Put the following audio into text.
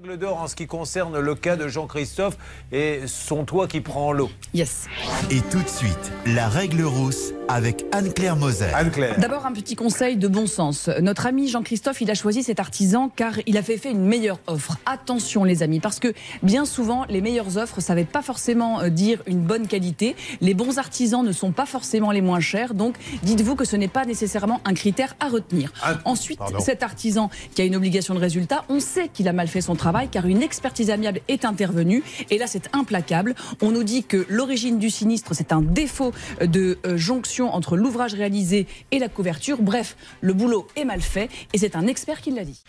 règle d'or en ce qui concerne le cas de Jean-Christophe et son toit qui prend l'eau. Yes. Et tout de suite, la règle rousse avec Anne-Claire Moser. Anne-Claire. D'abord, un petit conseil de bon sens. Notre ami Jean-Christophe, il a choisi cet artisan car il avait fait une meilleure offre. Attention, les amis, parce que bien souvent, les meilleures offres, ça ne veut pas forcément euh, dire une bonne qualité. Les bons artisans ne sont pas forcément les moins chers. Donc, dites-vous que ce n'est pas nécessairement un critère à retenir. Ah, Ensuite, pardon. cet artisan qui a une obligation de résultat, on sait qu'il a mal fait son travail car une expertise amiable est intervenue. Et là, c'est implacable. On nous dit que l'origine du sinistre, c'est un défaut de euh, jonction entre l'ouvrage réalisé et la couverture. Bref, le boulot est mal fait et c'est un expert qui l'a dit.